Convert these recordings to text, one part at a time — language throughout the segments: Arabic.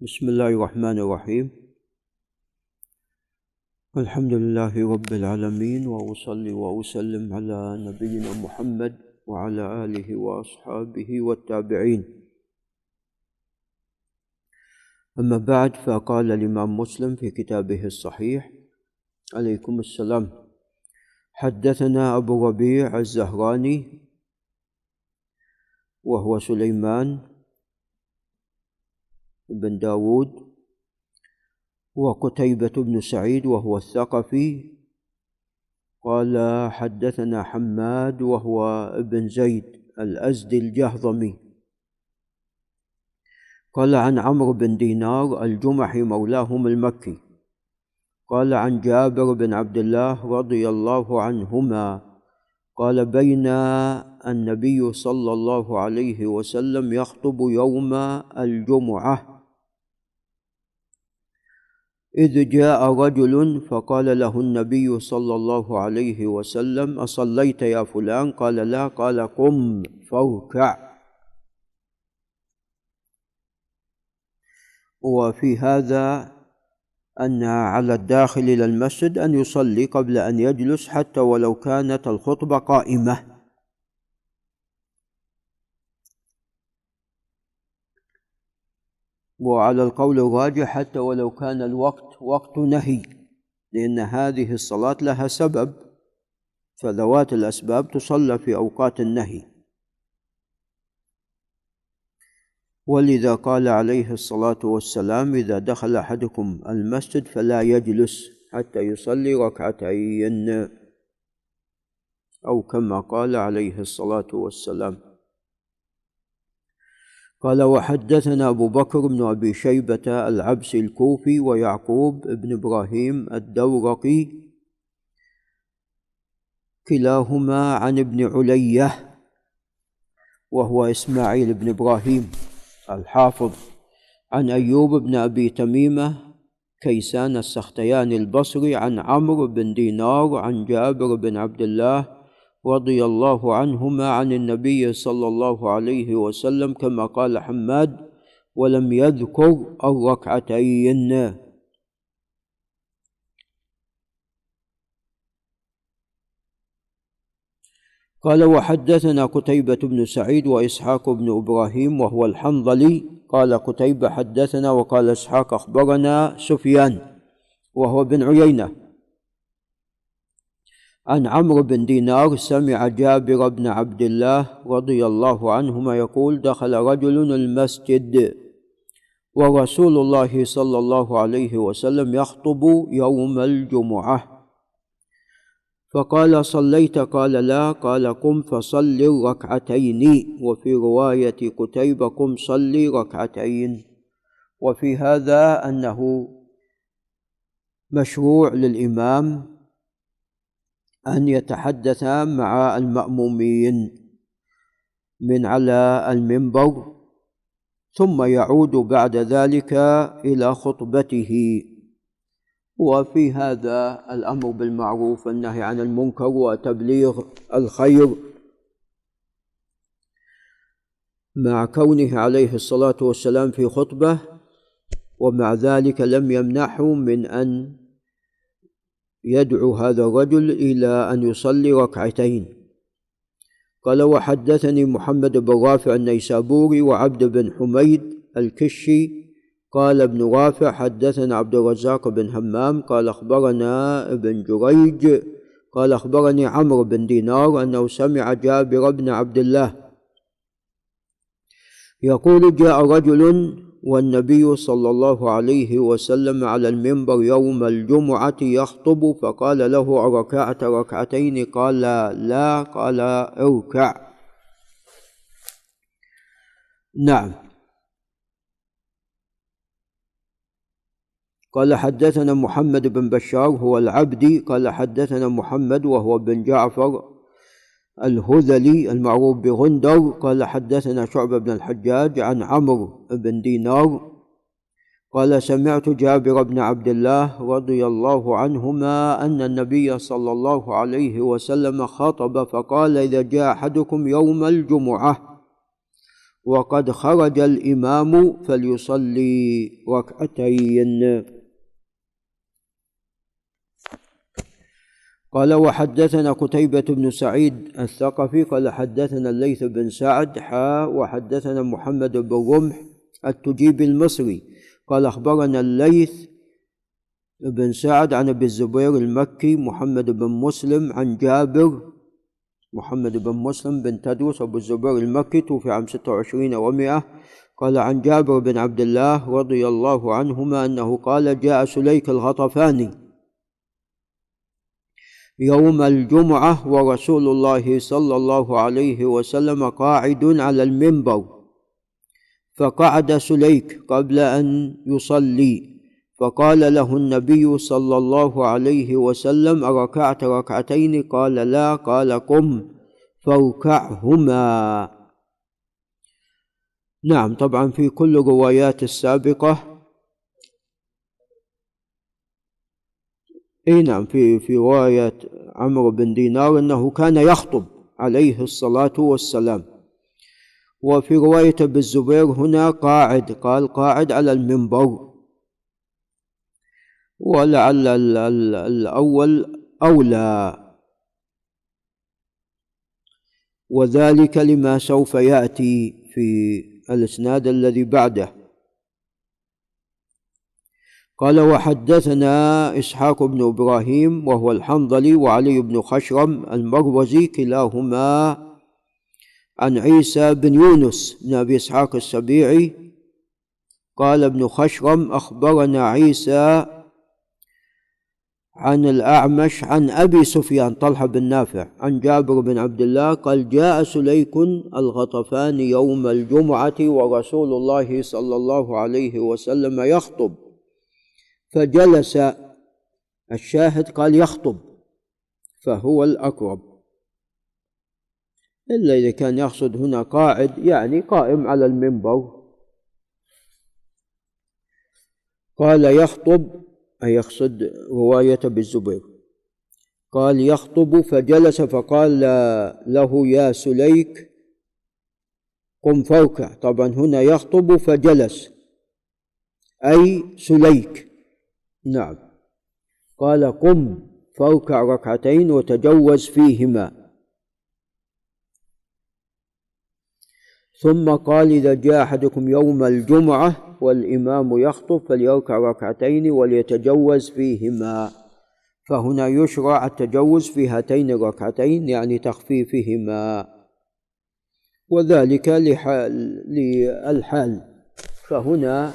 بسم الله الرحمن الرحيم. الحمد لله رب العالمين وأصلي وأسلم على نبينا محمد وعلى آله وأصحابه والتابعين. أما بعد فقال الإمام مسلم في كتابه الصحيح عليكم السلام. حدثنا أبو ربيع الزهراني وهو سليمان بن داود وقتيبة بن سعيد وهو الثقفي. قال حدثنا حماد وهو ابن زيد الأزدي الجهضمي. قال عن عمرو بن دينار الجمحي مولاهم المكي. قال عن جابر بن عبد الله رضي الله عنهما. قال بين النبي صلى الله عليه وسلم يخطب يوم الجمعة إذ جاء رجل فقال له النبي صلى الله عليه وسلم أصليت يا فلان؟ قال لا. قال قم فاركع. وفي هذا أن على الداخل إلى المسجد أن يصلي قبل أن يجلس حتى ولو كانت الخطبة قائمة. وعلى القول الراجح حتى ولو كان الوقت وقت نهي لأن هذه الصلاة لها سبب فذوات الأسباب تصلى في أوقات النهي. ولذا قال عليه الصلاة والسلام إذا دخل أحدكم المسجد فلا يجلس حتى يصلي ركعتين. أو كما قال عليه الصلاة والسلام قال وحدثنا أبو بكر بن أبي شيبة العبسي الكوفي ويعقوب بن إبراهيم الدورقي كلاهما عن ابن علية وهو إسماعيل بن إبراهيم الحافظ. عن أيوب بن أبي تميمة كيسان السختياني البصري عن عمرو بن دينار عن جابر بن عبد الله رضي الله عنهما عن النبي صلى الله عليه وسلم كما قال حماد ولم يذكر الركعتين. قال وحدثنا قتيبة بن سعيد وإسحاق بن إبراهيم وهو الحنظلي. قال قتيبة حدثنا. وقال إسحاق أخبرنا سفيان وهو بن عيينة. عن عمرو بن دينار سمع جابر بن عبد الله رضي الله عنهما يقول دخل رجل المسجد ورسول الله صلى الله عليه وسلم يخطب يوم الجمعة. فقال صليت؟ قال لا. قال قم فصل ركعتين وفي رواية قتيبة قم صلي ركعتين. وفي هذا أنه مشروع للإمام أن يتحدث مع المأمومين من على المنبر ثم يعود بعد ذلك إلى خطبته. وفي هذا الأمر بالمعروف والنهي عن المنكر وتبليغ الخير. مع كونه عليه الصلاة والسلام في خطبة ومع ذلك لم يمنعه من أن يدعو هذا الرجل إلى أن يصلي ركعتين. قال وحدثني محمد بن رافع النيسابوري وعبد بن حميد الكشي. قال ابن رافع حدثنا عبد الرزاق بن همام قال أخبرنا ابن جريج. قال أخبرني عمرو بن دينار أنه سمع جابر بن عبد الله يقول جاء رجل والنبي صلى الله عليه وسلم على المنبر يوم الجمعة يخطب فقال له أركعت ركعتين قال لا قال اركع. نعم. قال حدثنا محمد بن بشار هو العبدي قال حدثنا محمد وهو بن جعفر الهذلي المعروف بغندر قال حدثنا شعبة بن الحجاج عن عمرو بن دينار قال سمعت جابر بن عبد الله رضي الله عنهما أن النبي صلى الله عليه وسلم خطب فقال إذا جاء أحدكم يوم الجمعة وقد خرج الإمام فليصلي ركعتين. قال وحدثنا قتيبة بن سعيد الثقفي قال حدثنا الليث بن سعد حا وحدثنا محمد بن رمح التجيب المصري قال أخبرنا الليث بن سعد عن أبي الزبير المكي محمد بن مسلم عن جابر محمد بن مسلم بن تدوس أبو الزبير المكي توفي عام 26 ومئة قال عن جابر بن عبد الله رضي الله عنهما أنه قال جاء سليك الغطفاني. يوم الجمعة ورسول الله صلى الله عليه وسلم قاعد على المنبر. فقعد سليك قبل أن يصلي. فقال له النبي صلى الله عليه وسلم أركعت ركعتين؟ قال لا. قال قم فاركعهما. نعم طبعا في كل الروايات السابقة إي نعم في في رواية عمرو بن دينار إنه كان يخطب عليه الصلاة والسلام. وفي رواية ابن الزبير هنا قاعد قال قاعد على المنبر. ولعل الأول أولى. وذلك لما سوف يأتي في الإسناد الذي بعده. قال وحدثنا إسحاق بن إبراهيم وهو الحنظلي وعلي بن خشرم المروزي كلاهما عن عيسى بن يونس بن أبي إسحاق السبيعي. قال ابن خشرم أخبرنا عيسى عن الأعمش عن أبي سفيان طلحة بن نافع عن جابر بن عبد الله قال جاء سليك الغطفان يوم الجمعة ورسول الله صلى الله عليه وسلم يخطب. فجلس الشاهد قال يخطب فهو الأقرب. إلا إذا كان يقصد هنا قاعد يعني قائم على المنبر. قال يخطب أي يقصد رواية بالزبير. قال يخطب فجلس فقال له يا سليك قم فوكع طبعا هنا يخطب فجلس. أي سليك. نعم. قال قم فاركع ركعتين وتجوز فيهما. ثم قال إذا جاء أحدكم يوم الجمعة والإمام يخطب فليركع ركعتين وليتجوز فيهما. فهنا يشرع التجوز في هاتين الركعتين يعني تخفيفهما وذلك لحال للحال. فهنا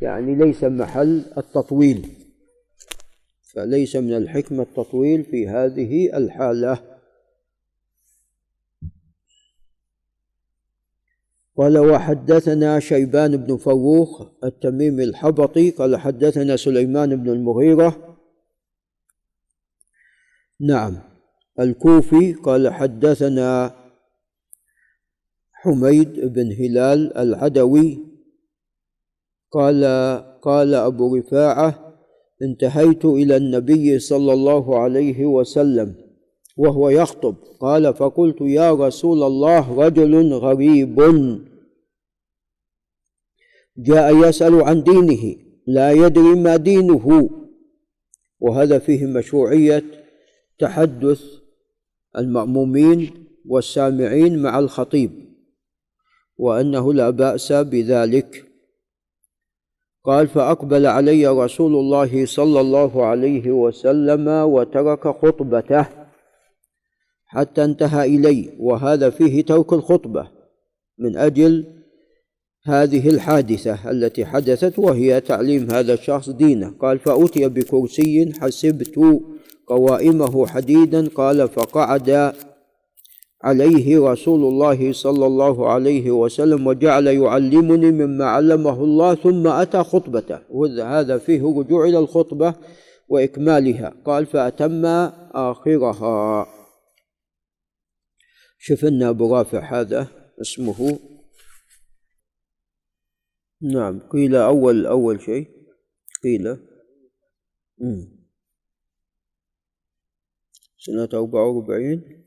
يعني ليس محل التطويل فليس من الحكمة التطويل في هذه الحالة. قال وحدثنا شيبان بن فروخ التميمي الحبطي قال حدثنا سليمان بن المغيرة. نعم. الكوفي قال حدثنا حميد بن هلال العدوي قال قال أبو رفاعة انتهيت إلى النبي صلى الله عليه وسلم وهو يخطب. قال فقلت يا رسول الله رجل غريب. جاء يسأل عن دينه لا يدري ما دينه. وهذا فيه مشروعية تحدث المأمومين والسامعين مع الخطيب وأنه لا بأس بذلك. قال فأقبل علي رسول الله صلى الله عليه وسلم وترك خطبته حتى انتهى إلي. وهذا فيه ترك الخطبة من أجل هذه الحادثة التي حدثت وهي تعليم هذا الشخص دينه. قال فأتي بكرسي حسبت قوائمه حديدا. قال فقعد عليه رسول الله صلى الله عليه وسلم وجعل يعلمني مما علمه الله ثم أتى خطبته. وهذا فيه رجوع إلى الخطبة وإكمالها. قال فأتم آخرها. شفنا أبو رافع هذا اسمه. نعم قيل أول أول شيء. قيل. سنة أربعة وأربعين.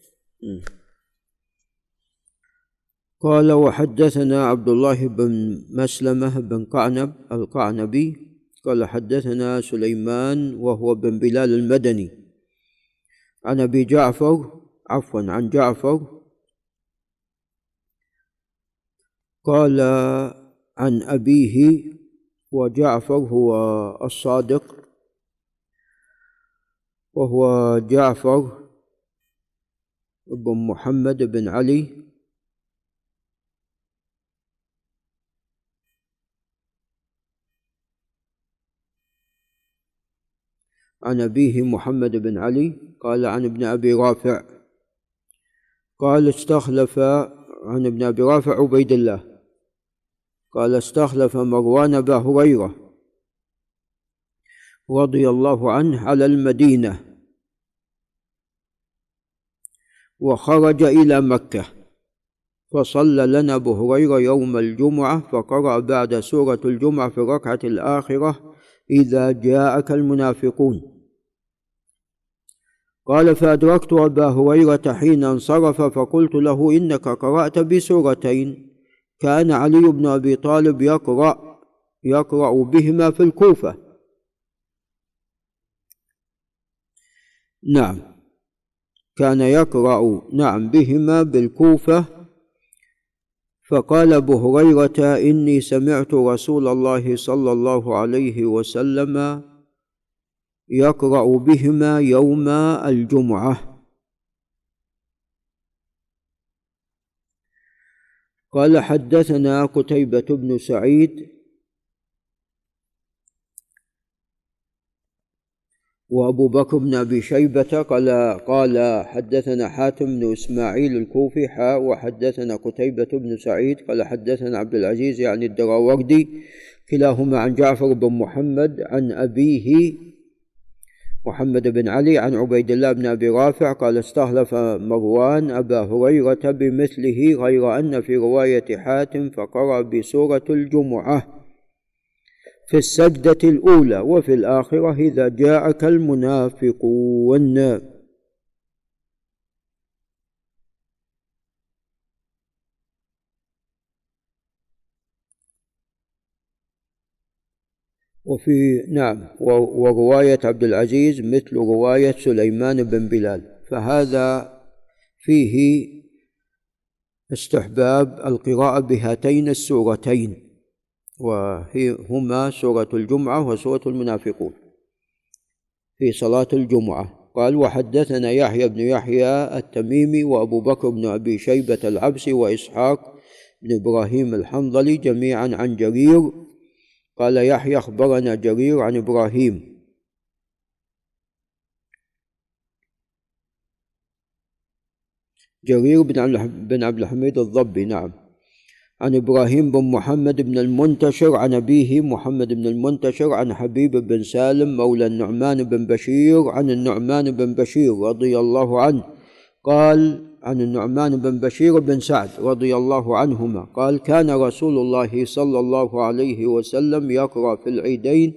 قال وحدثنا عبد الله بن مسلمة بن قعنب القعنبي قال حدثنا سليمان وهو بن بلال المدني. عن أبي جعفر عفوا عن جعفر. قال عن أبيه وجعفر هو الصادق. وهو جعفر بن محمد بن علي. عن أبيه محمد بن علي قال عن ابن أبي رافع. قال استخلف عن ابن أبي رافع عبيد الله. قال استخلف مروان أبا هريرة رضي الله عنه على المدينة وخرج إلى مكة. فصلى لنا أبو هريرة يوم الجمعة فقرأ بعد سورة الجمعة في الركعة الآخرة إذا جاءك المنافقون قال فأدركت أبا هريرة حين انصرف فقلت له إنك قرأت بسورتين. كان علي بن أبي طالب يقرأ يقرأ بهما في الكوفة. نعم. كان يقرأ نعم بهما بالكوفة. فقال أبو هريرة إني سمعت رسول الله صلى الله عليه وسلم يقرأ بهما يوم الجمعة. قال حدثنا قتيبة بن سعيد وأبو بكر بن أبي شيبة قال قال حدثنا حاتم بن إسماعيل الكوفي حاء وحدثنا قتيبة بن سعيد قال حدثنا عبد العزيز يعني الدراوردي كلاهما عن جعفر بن محمد عن أبيه محمد بن علي عن عبيد الله بن أبي رافع قال استهلف مروان أبا هريرة بمثله غير أن في رواية حاتم فقرأ بسورة الجمعة في السجدة الأولى وفي الآخرة إذا جاءك المنافقون. وفي نعم ورواية عبد العزيز مثل رواية سليمان بن بلال. فهذا فيه استحباب القراءة بهاتين السورتين وهما سورة الجمعة وسورة المنافقون في صلاة الجمعة. قال وحدثنا يحيى بن يحيى التميمي وأبو بكر بن أبي شيبة العبسي وإسحاق بن إبراهيم الحنظلي جميعا عن جرير قال يحيى أخبرنا جرير عن إبراهيم. جرير بن عبد الحميد الضبي نعم. عن إبراهيم بن محمد بن المنتشر عن أبيه محمد بن المنتشر عن حبيب بن سالم مولى النعمان بن بشير عن النعمان بن بشير رضي الله عنه. قال عن النعمان بن بشير بن سعد رضي الله عنهما. قال كان رسول الله صلى الله عليه وسلم يقرأ في العيدين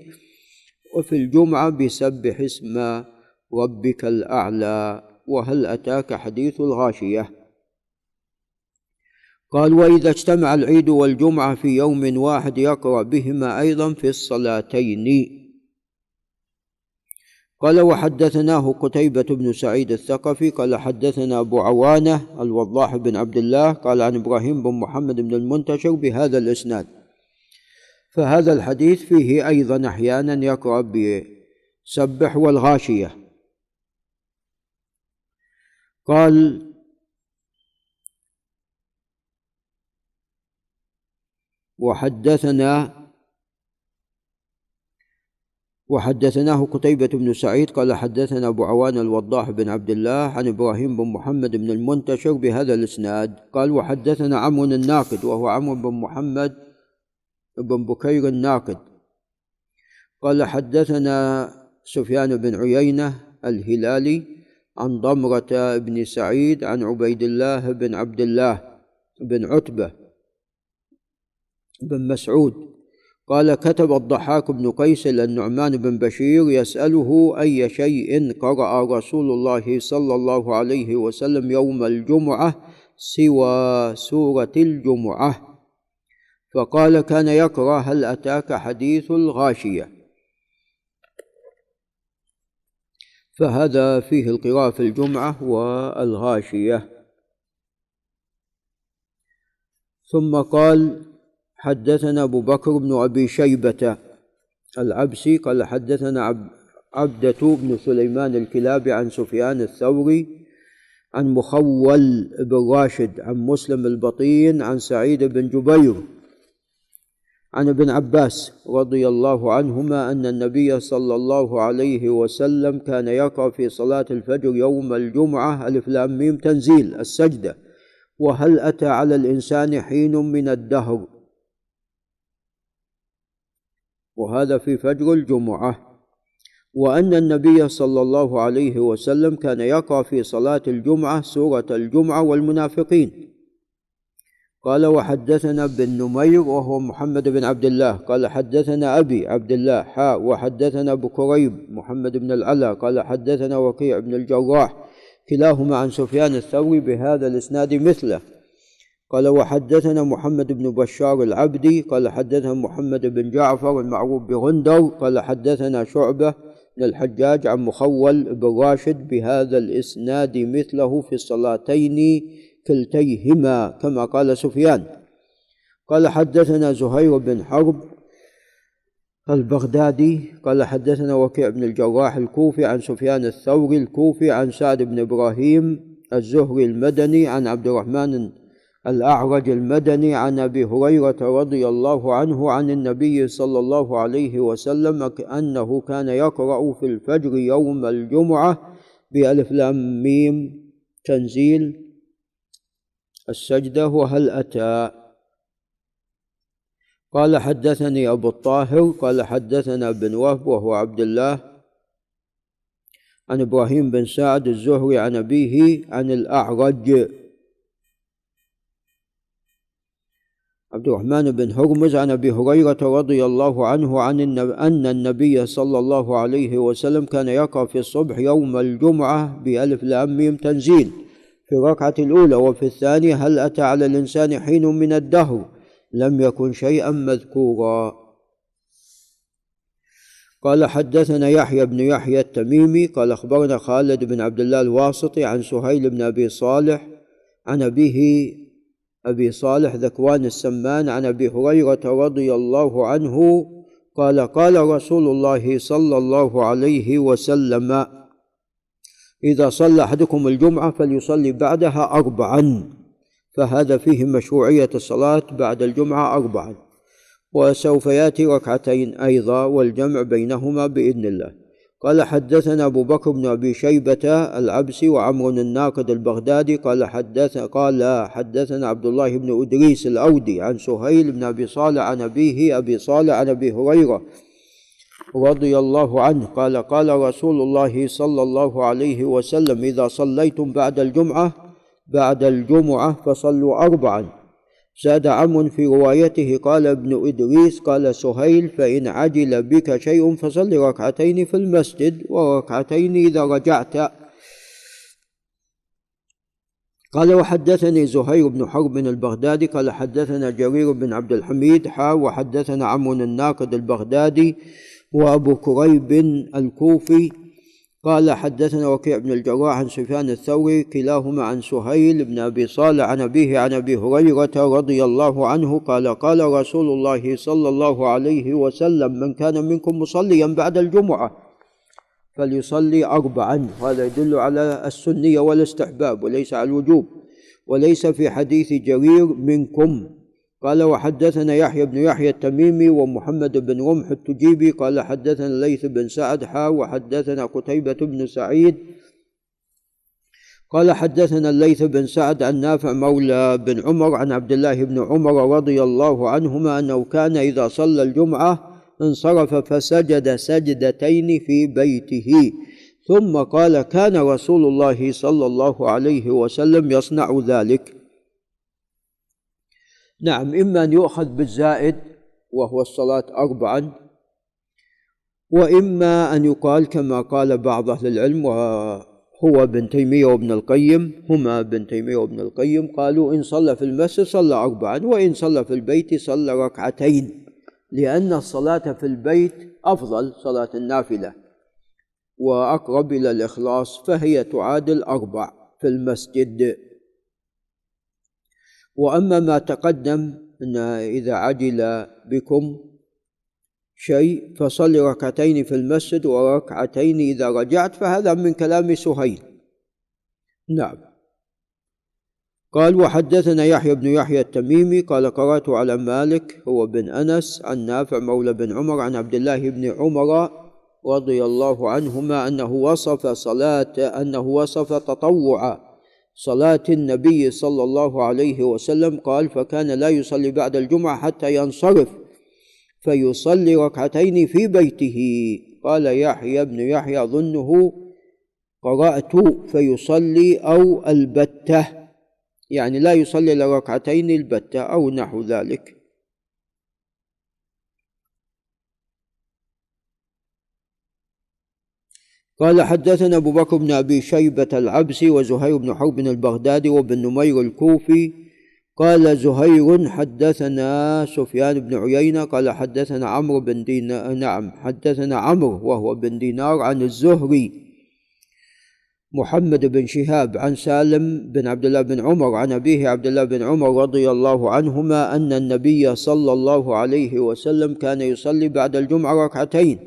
وفي الجمعة بسبح اسم ربك الأعلى وهل أتاك حديث الغاشية؟ قال وإذا اجتمع العيد والجمعة في يوم واحد يقرأ بهما أيضا في الصلاتين. قال وحدثناه قتيبة بن سعيد الثقفي قال حدثنا أبو عوانة الوضاح بن عبد الله قال عن إبراهيم بن محمد بن المنتشر بهذا الإسناد. فهذا الحديث فيه أيضا أحيانا يقرأ بسبح والغاشية. قال وحدثنا وحدثناه قتيبة بن سعيد قال حدثنا أبو عوان الوضاح بن عبد الله عن إبراهيم بن محمد بن المنتشر بهذا الإسناد. قال وحدثنا عمرو الناقد وهو عمرو بن محمد بن بكير الناقد. قال حدثنا سفيان بن عيينة الهلالي عن ضمرة بن سعيد عن عبيد الله بن عبد الله بن عتبة بن مسعود. قال كتب الضحاك بن قيس إلى النعمان بن بشير يسأله أي شيء قرأ رسول الله صلى الله عليه وسلم يوم الجمعة سوى سورة الجمعة. فقال كان يقرأ هل أتاك حديث الغاشية؟ فهذا فيه القراءة في الجمعة والغاشية. ثم قال حدثنا أبو بكر بن أبي شيبة العبسي قال حدثنا عبدة بن سليمان الكلابي عن سفيان الثوري عن مخول بن راشد عن مسلم البطين عن سعيد بن جبير عن ابن عباس رضي الله عنهما أن النبي صلى الله عليه وسلم كان يقرأ في صلاة الفجر يوم الجمعة ألف ميم تنزيل السجدة وهل أتى على الإنسان حين من الدهر؟ وهذا في فجر الجمعة. وأن النبي صلى الله عليه وسلم كان يقرأ في صلاة الجمعة سورة الجمعة والمنافقين. قال وحدثنا بن نمير وهو محمد بن عبد الله. قال حدثنا أبي عبد الله. حاء وحدثنا أبو كريب محمد بن العلا. قال حدثنا وكيع بن الجراح. كلاهما عن سفيان الثوري بهذا الإسناد مثله. قال وحدثنا محمد بن بشار العبدي قال حدثنا محمد بن جعفر المعروف بغندر قال حدثنا شعبة بن الحجاج عن مخول بن راشد بهذا الإسناد مثله في الصلاتين كلتيهما كما قال سفيان. قال حدثنا زهير بن حرب البغدادي قال حدثنا وكيع بن الجراح الكوفي عن سفيان الثوري الكوفي عن سعد بن إبراهيم الزهري المدني عن عبد الرحمن الأعرج المدني عن أبي هريرة رضي الله عنه عن النبي صلى الله عليه وسلم أنه كان يقرأ في الفجر يوم الجمعة بألف لام ميم تنزيل السجدة وهل أتى؟ قال حدثني أبو الطاهر قال حدثنا بن وهب وهو عبد الله عن إبراهيم بن سعد الزهري عن أبيه عن الأعرج عبد الرحمن بن هرمز عن أبي هريرة رضي الله عنه عن أن النبي صلى الله عليه وسلم كان يقرأ في الصبح يوم الجمعة بألف لام ميم تنزيل. في الركعة الأولى وفي الثانية هل أتى على الإنسان حين من الدهر؟ لم يكن شيئا مذكورا. قال حدثنا يحيى بن يحيى التميمي قال أخبرنا خالد بن عبد الله الواسطي عن سهيل بن أبي صالح عن أبيه أبي صالح ذكوان السمان عن أبي هريرة رضي الله عنه قال قال رسول الله صلى الله عليه وسلم إذا صلى أحدكم الجمعة فليصلي بعدها أربعا فهذا فيه مشروعية الصلاة بعد الجمعة أربعا وسوف يأتي ركعتين أيضا والجمع بينهما بإذن الله. قال حدثنا أبو بكر بن أبي شيبة العبسي وعمر الناقد البغدادي قال حدث قال حدثنا عبد الله بن أدريس الأودي عن سهيل بن أبي صالح عن أبيه أبي صالح عن أبي هريرة رضي الله عنه قال قال رسول الله صلى الله عليه وسلم إذا صليتم بعد الجمعة بعد الجمعة فصلوا أربعا. زاد عم في روايته قال ابن إدريس قال سهيل فإن عجل بك شيء فصل ركعتين في المسجد وركعتين إذا رجعت. قال وحدثني زهير بن حرب البغدادي. قال حدثنا جرير بن عبد الحميد حا وحدثنا عمرو الناقد البغدادي وأبو كريب الكوفي قال حدثنا وكيع بن الجراح عن سفيان الثوري كلاهما عن سهيل بن أبي صالح عن أبيه عن أبي هريرة رضي الله عنه قال قال رسول الله صلى الله عليه وسلم من كان منكم مصليا بعد الجمعة فليصلي أربعا هذا يدل على السنية والاستحباب وليس على الوجوب وليس في حديث جرير منكم. قال وحدثنا يحيى بن يحيى التميمي ومحمد بن رمح التجيبي قال حدثنا الليث بن سعد حا وحدثنا قتيبة بن سعيد قال حدثنا الليث بن سعد عن نافع مولى بن عمر عن عبد الله بن عمر رضي الله عنهما أنه كان إذا صلى الجمعة انصرف فسجد سجدتين في بيته. ثم قال كان رسول الله صلى الله عليه وسلم يصنع ذلك. نعم إما أن يؤخذ بالزائد وهو الصلاة أربعا وإما أن يقال كما قال بعض أهل العلم هو ابن تيمية وابن القيم هما ابن تيمية وابن القيم قالوا إن صلى في المسجد صلى أربعا وإن صلى في البيت صلى ركعتين لأن الصلاة في البيت أفضل صلاة النافلة وأقرب إلى الإخلاص فهي تعادل أربع في المسجد. وأما ما تقدم أن إذا عجل بكم شيء فصل ركعتين في المسجد وركعتين إذا رجعت فهذا من كلام سهيل. نعم. قال وحدثنا يحيى بن يحيى التميمي قال قرأت على مالك هو بن أنس عن نافع مولى بن عمر عن عبد الله بن عمر رضي الله عنهما أنه وصف صلاة أنه وصف تطوع صلاة النبي صلى الله عليه وسلم قال فكان لا يصلي بعد الجمعة حتى ينصرف فيصلي ركعتين في بيته. قال يحيى بن يحيى أظنه قرأت فيصلي أو البتة يعني لا يصلي إلا ركعتين البتة أو نحو ذلك. قال حدثنا أبو بكر بن أبي شيبة العبسي وزهير بن حرب البغدادي وابن نمير الكوفي. قال زهير حدثنا سفيان بن عيينة قال حدثنا عمرو بن دينار نعم حدثنا عمرو وهو بن دينار عن الزهري. محمد بن شهاب عن سالم بن عبد الله بن عمر عن أبيه عبد الله بن عمر رضي الله عنهما أن النبي صلى الله عليه وسلم كان يصلي بعد الجمعة ركعتين.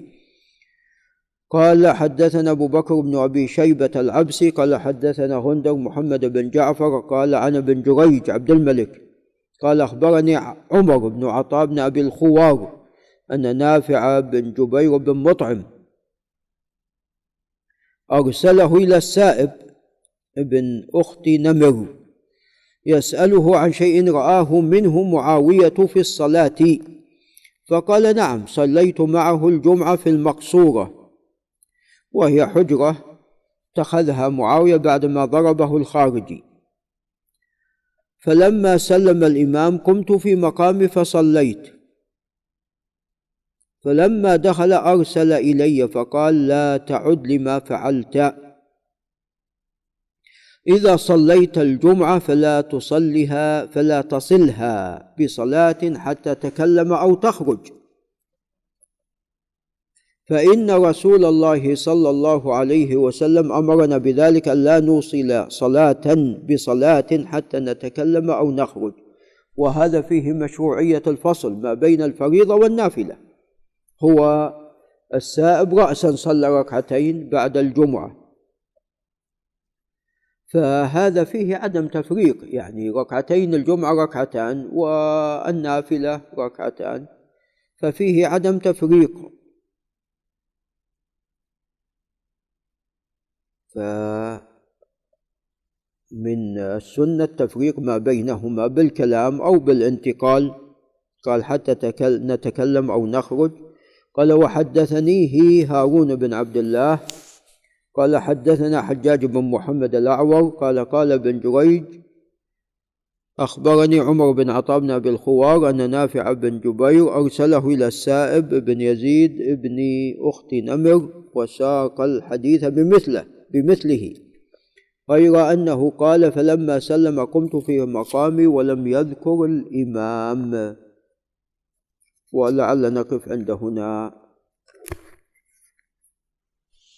قال حدثنا أبو بكر بن أبي شيبة العبسي قال حدثنا هندر محمد بن جعفر قال عن ابن جريج عبد الملك. قال أخبرني عمر بن عطاء بن أبي الخوار أن نافع بن جبير بن مطعم أرسله إلى السائب ابن أخت نمر يسأله عن شيء رآه منه معاوية في الصلاة فقال نعم صليت معه الجمعة في المقصورة. وهي حجرة اتخذها معاوية بعدما ضربه الخارجي. فلما سلم الإمام قمت في مقامي فصليت. فلما دخل أرسل إلي فقال لا تعد لما فعلت. إذا صليت الجمعة فلا تصلها فلا تصلها بصلاة حتى تكلم أو تخرج. فإن رسول الله صلى الله عليه وسلم أمرنا بذلك أن لا نوصل صلاة بصلاة حتى نتكلم أو نخرج. وهذا فيه مشروعية الفصل ما بين الفريضة والنافلة. هو السائب رأسا صلى ركعتين بعد الجمعة. فهذا فيه عدم تفريق يعني ركعتين الجمعة ركعتان والنافلة ركعتان. ففيه عدم تفريق. فمن السنة التفريق ما بينهما بالكلام أو بالانتقال. قال حتى نتكلم أو نخرج. قال وحدثنيه هارون بن عبد الله. قال حدثنا حجاج بن محمد الأعور. قال قال ابن جريج أخبرني عمر بن عطاء بن أبي الخوار أن نافع بن جبير أرسله إلى السائب بن يزيد بن أخت نمر وساق الحديث بمثله. بمثله. غير أنه قال فلما سلم قمت في مقامي ولم يذكر الإمام. ولعل نقف عند هنا.